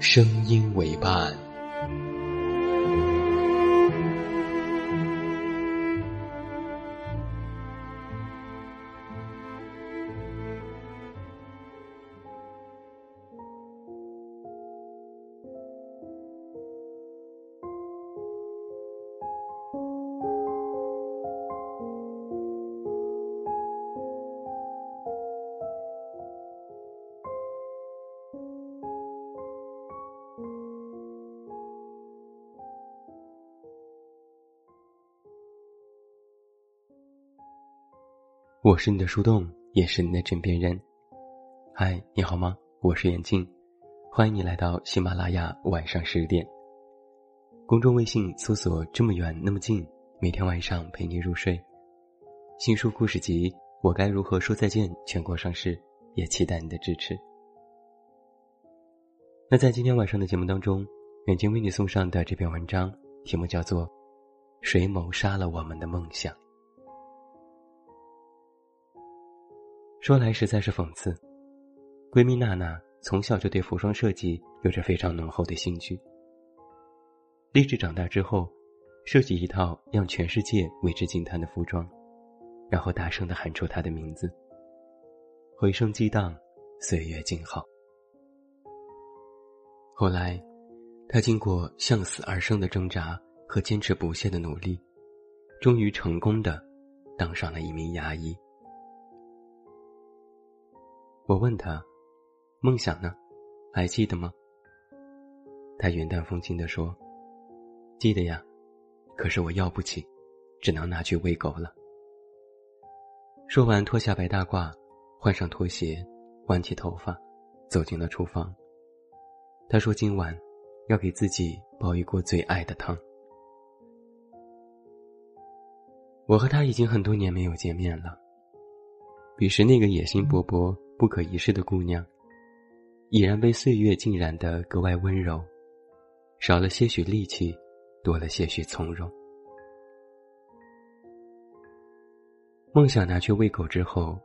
声音为伴。我是你的树洞，也是你的枕边人。嗨，你好吗？我是眼镜，欢迎你来到喜马拉雅晚上十点。公众微信搜索“这么远那么近”，每天晚上陪你入睡。新书故事集《我该如何说再见》全国上市，也期待你的支持。那在今天晚上的节目当中，远近为你送上的这篇文章，题目叫做《谁谋杀了我们的梦想》。说来实在是讽刺，闺蜜娜娜从小就对服装设计有着非常浓厚的兴趣。立志长大之后，设计一套让全世界为之惊叹的服装，然后大声的喊出她的名字。回声激荡，岁月静好。后来，她经过向死而生的挣扎和坚持不懈的努力，终于成功的当上了一名牙医。我问他：“梦想呢？还记得吗？”他云淡风轻地说：“记得呀，可是我要不起，只能拿去喂狗了。”说完，脱下白大褂，换上拖鞋，挽起头发，走进了厨房。他说：“今晚要给自己煲一锅最爱的汤。”我和他已经很多年没有见面了。彼时那个野心勃勃。不可一世的姑娘，已然被岁月浸染得格外温柔，少了些许戾气，多了些许从容。梦想拿去喂狗之后，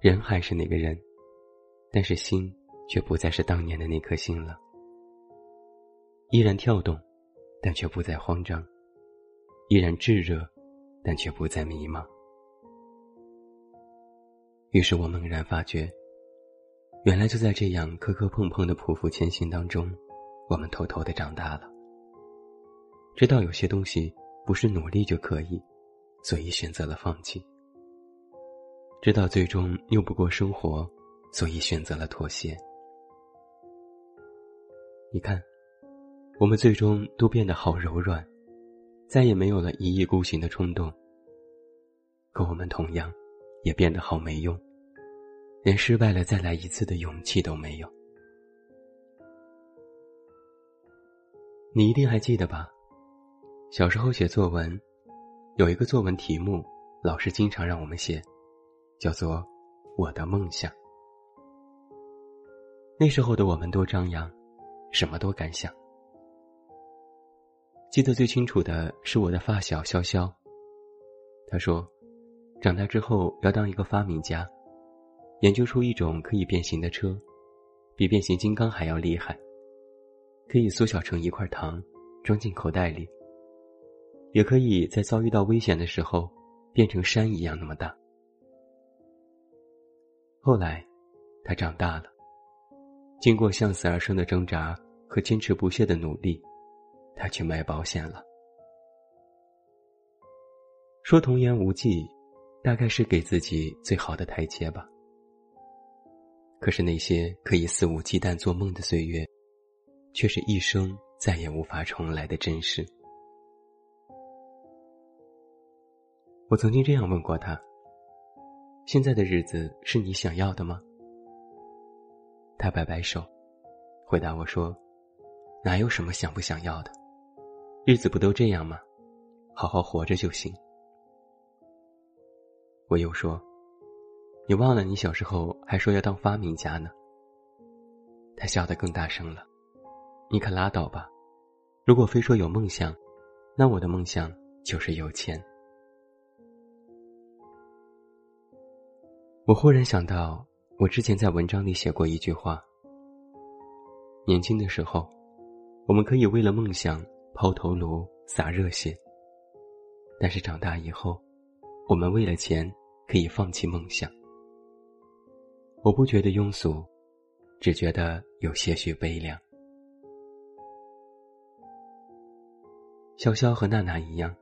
人还是那个人，但是心却不再是当年的那颗心了。依然跳动，但却不再慌张；依然炙热，但却不再迷茫。于是我猛然发觉。原来就在这样磕磕碰碰的匍匐前行当中，我们偷偷的长大了。知道有些东西不是努力就可以，所以选择了放弃。知道最终拗不过生活，所以选择了妥协。你看，我们最终都变得好柔软，再也没有了一意孤行的冲动。可我们同样，也变得好没用。连失败了再来一次的勇气都没有。你一定还记得吧？小时候写作文，有一个作文题目，老师经常让我们写，叫做《我的梦想》。那时候的我们多张扬，什么都敢想。记得最清楚的是我的发小潇潇，他说，长大之后要当一个发明家。研究出一种可以变形的车，比变形金刚还要厉害，可以缩小成一块糖，装进口袋里，也可以在遭遇到危险的时候变成山一样那么大。后来，他长大了，经过向死而生的挣扎和坚持不懈的努力，他去卖保险了。说童言无忌，大概是给自己最好的台阶吧。可是那些可以肆无忌惮做梦的岁月，却是一生再也无法重来的真实。我曾经这样问过他：“现在的日子是你想要的吗？”他摆摆手，回答我说：“哪有什么想不想要的，日子不都这样吗？好好活着就行。”我又说：“你忘了你小时候还说要当发明家呢。”他笑得更大声了：“你可拉倒吧！如果非说有梦想，那我的梦想就是有钱。”我忽然想到，我之前在文章里写过一句话：年轻的时候，我们可以为了梦想抛头颅、洒热血；但是长大以后，我们为了钱。可以放弃梦想，我不觉得庸俗，只觉得有些许悲凉。潇潇和娜娜一样，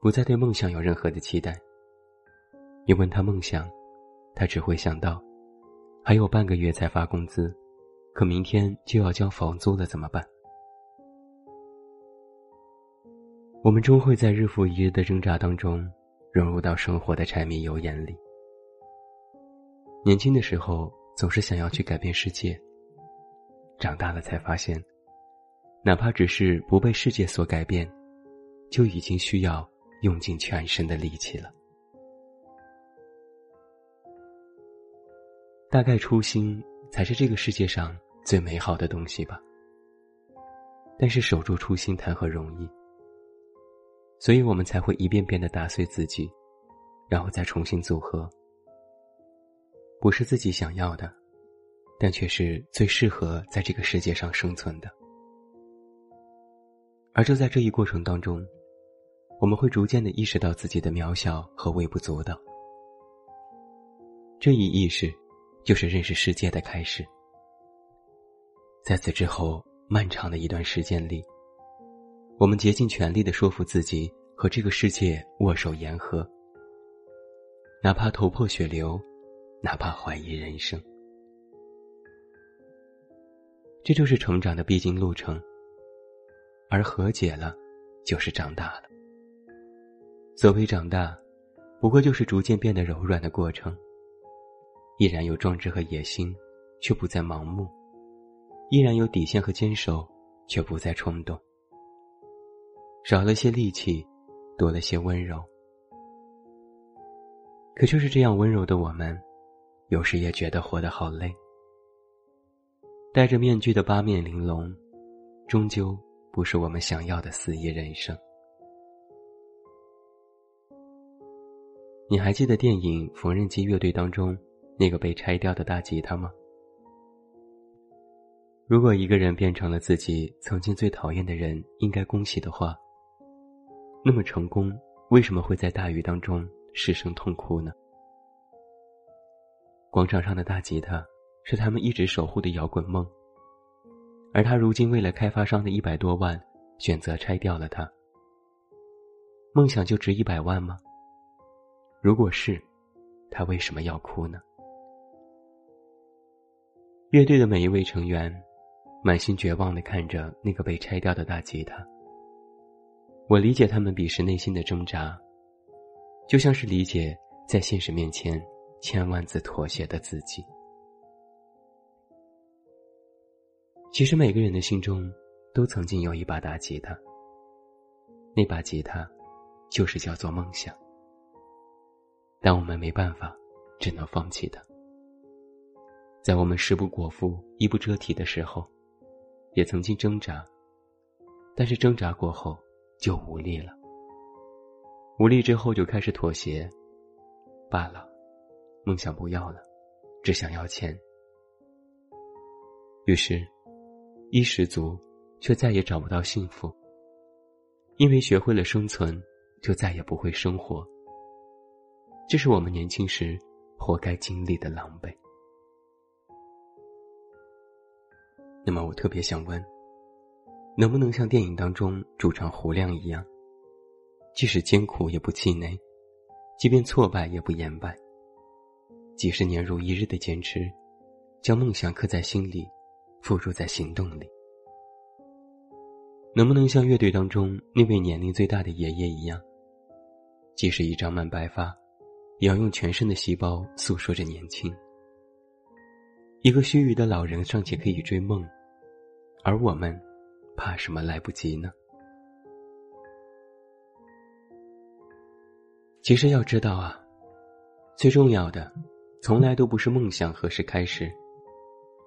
不再对梦想有任何的期待。你问他梦想，他只会想到，还有半个月才发工资，可明天就要交房租了，怎么办？我们终会在日复一日的挣扎当中。融入到生活的柴米油盐里。年轻的时候总是想要去改变世界，长大了才发现，哪怕只是不被世界所改变，就已经需要用尽全身的力气了。大概初心才是这个世界上最美好的东西吧。但是守住初心谈何容易？所以我们才会一遍遍的打碎自己，然后再重新组合。不是自己想要的，但却是最适合在这个世界上生存的。而就在这一过程当中，我们会逐渐的意识到自己的渺小和微不足道。这一意识，就是认识世界的开始。在此之后漫长的一段时间里。我们竭尽全力的说服自己和这个世界握手言和，哪怕头破血流，哪怕怀疑人生，这就是成长的必经路程。而和解了，就是长大了。所谓长大，不过就是逐渐变得柔软的过程。依然有壮志和野心，却不再盲目；依然有底线和坚守，却不再冲动。少了些力气，多了些温柔。可就是这样温柔的我们，有时也觉得活得好累。戴着面具的八面玲珑，终究不是我们想要的肆意人生。你还记得电影《缝纫机乐队》当中那个被拆掉的大吉他吗？如果一个人变成了自己曾经最讨厌的人，应该恭喜的话。那么成功，为什么会在大雨当中失声痛哭呢？广场上的大吉他是他们一直守护的摇滚梦，而他如今为了开发商的一百多万，选择拆掉了它。梦想就值一百万吗？如果是，他为什么要哭呢？乐队的每一位成员，满心绝望的看着那个被拆掉的大吉他。我理解他们彼时内心的挣扎，就像是理解在现实面前千万次妥协的自己。其实每个人的心中都曾经有一把大吉他，那把吉他就是叫做梦想。但我们没办法，只能放弃它。在我们食不果腹、衣不遮体的时候，也曾经挣扎，但是挣扎过后。就无力了，无力之后就开始妥协，罢了，梦想不要了，只想要钱。于是，衣食足，却再也找不到幸福。因为学会了生存，就再也不会生活。这是我们年轻时活该经历的狼狈。那么我特别想问，能不能像电影当中主唱胡亮一样，即使艰苦也不气馁，即便挫败也不言败，几十年如一日的坚持，将梦想刻在心里，付诸在行动里？能不能像乐队当中那位年龄最大的爷爷一样，即使一张满白发，也要用全身的细胞诉说着年轻？一个须臾的老人尚且可以追梦，而我们，怕什么来不及呢？其实要知道啊，最重要的，从来都不是梦想何时开始，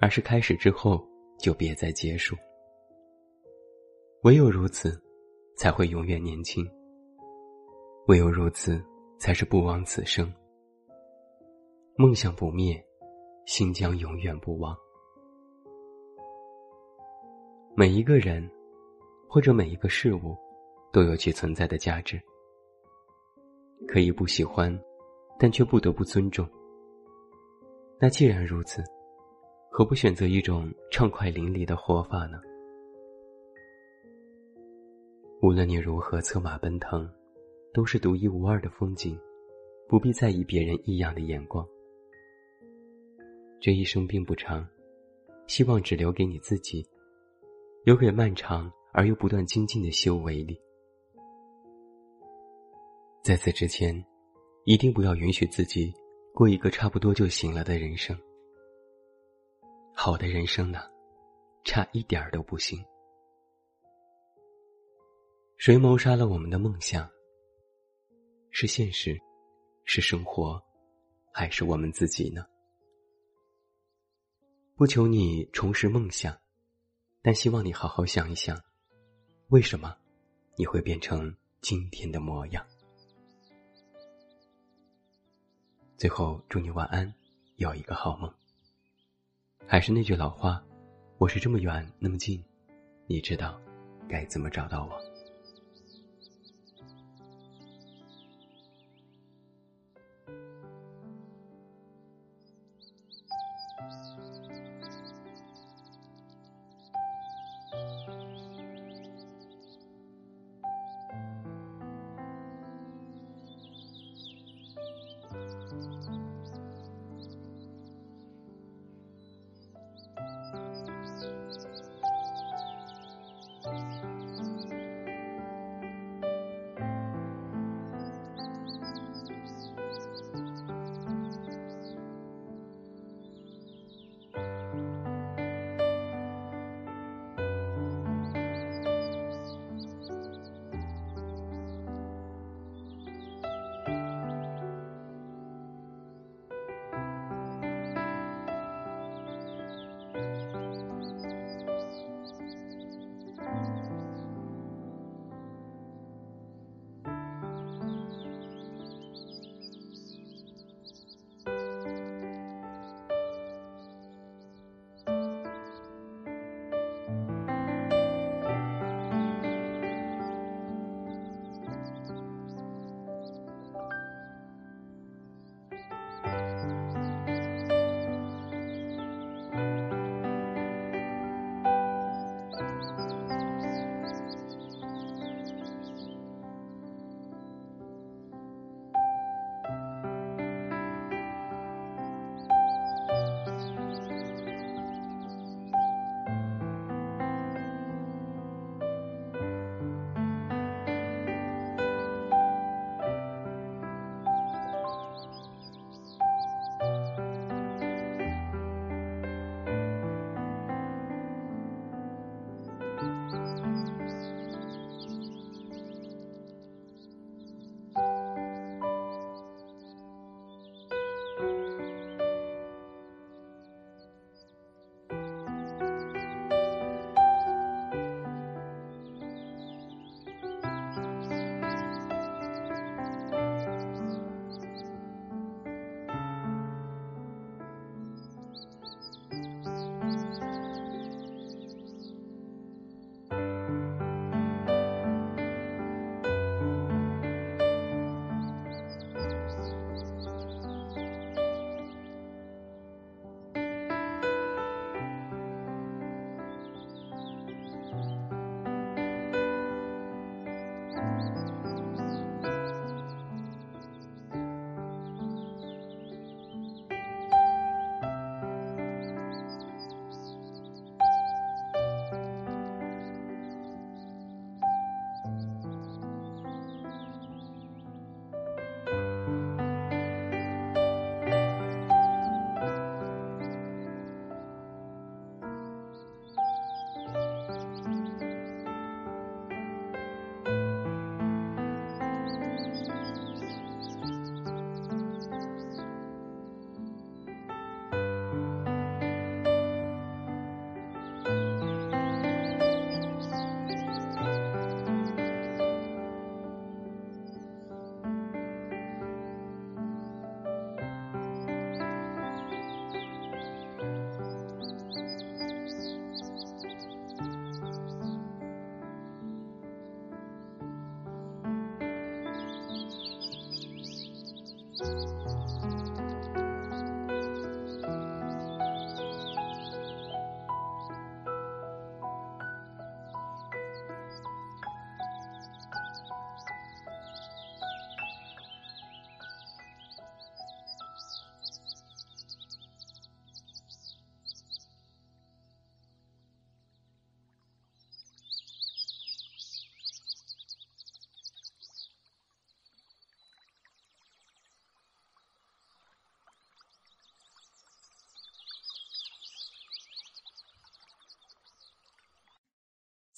而是开始之后就别再结束。唯有如此，才会永远年轻。唯有如此，才是不枉此生。梦想不灭，心将永远不忘。每一个人，或者每一个事物，都有其存在的价值。可以不喜欢，但却不得不尊重。那既然如此，何不选择一种畅快淋漓的活法呢？无论你如何策马奔腾，都是独一无二的风景，不必在意别人异样的眼光。这一生并不长，希望只留给你自己，留给漫长而又不断精进的修为里。在此之前，一定不要允许自己过一个差不多就行了的人生。好的人生呢，差一点儿都不行。谁谋杀了我们的梦想？是现实，是生活，还是我们自己呢？不求你重拾梦想，但希望你好好想一想，为什么你会变成今天的模样？最后，祝你晚安，有一个好梦。还是那句老话，我是这么远那么近，你知道该怎么找到我？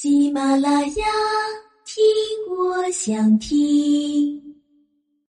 喜马拉雅，听我想听。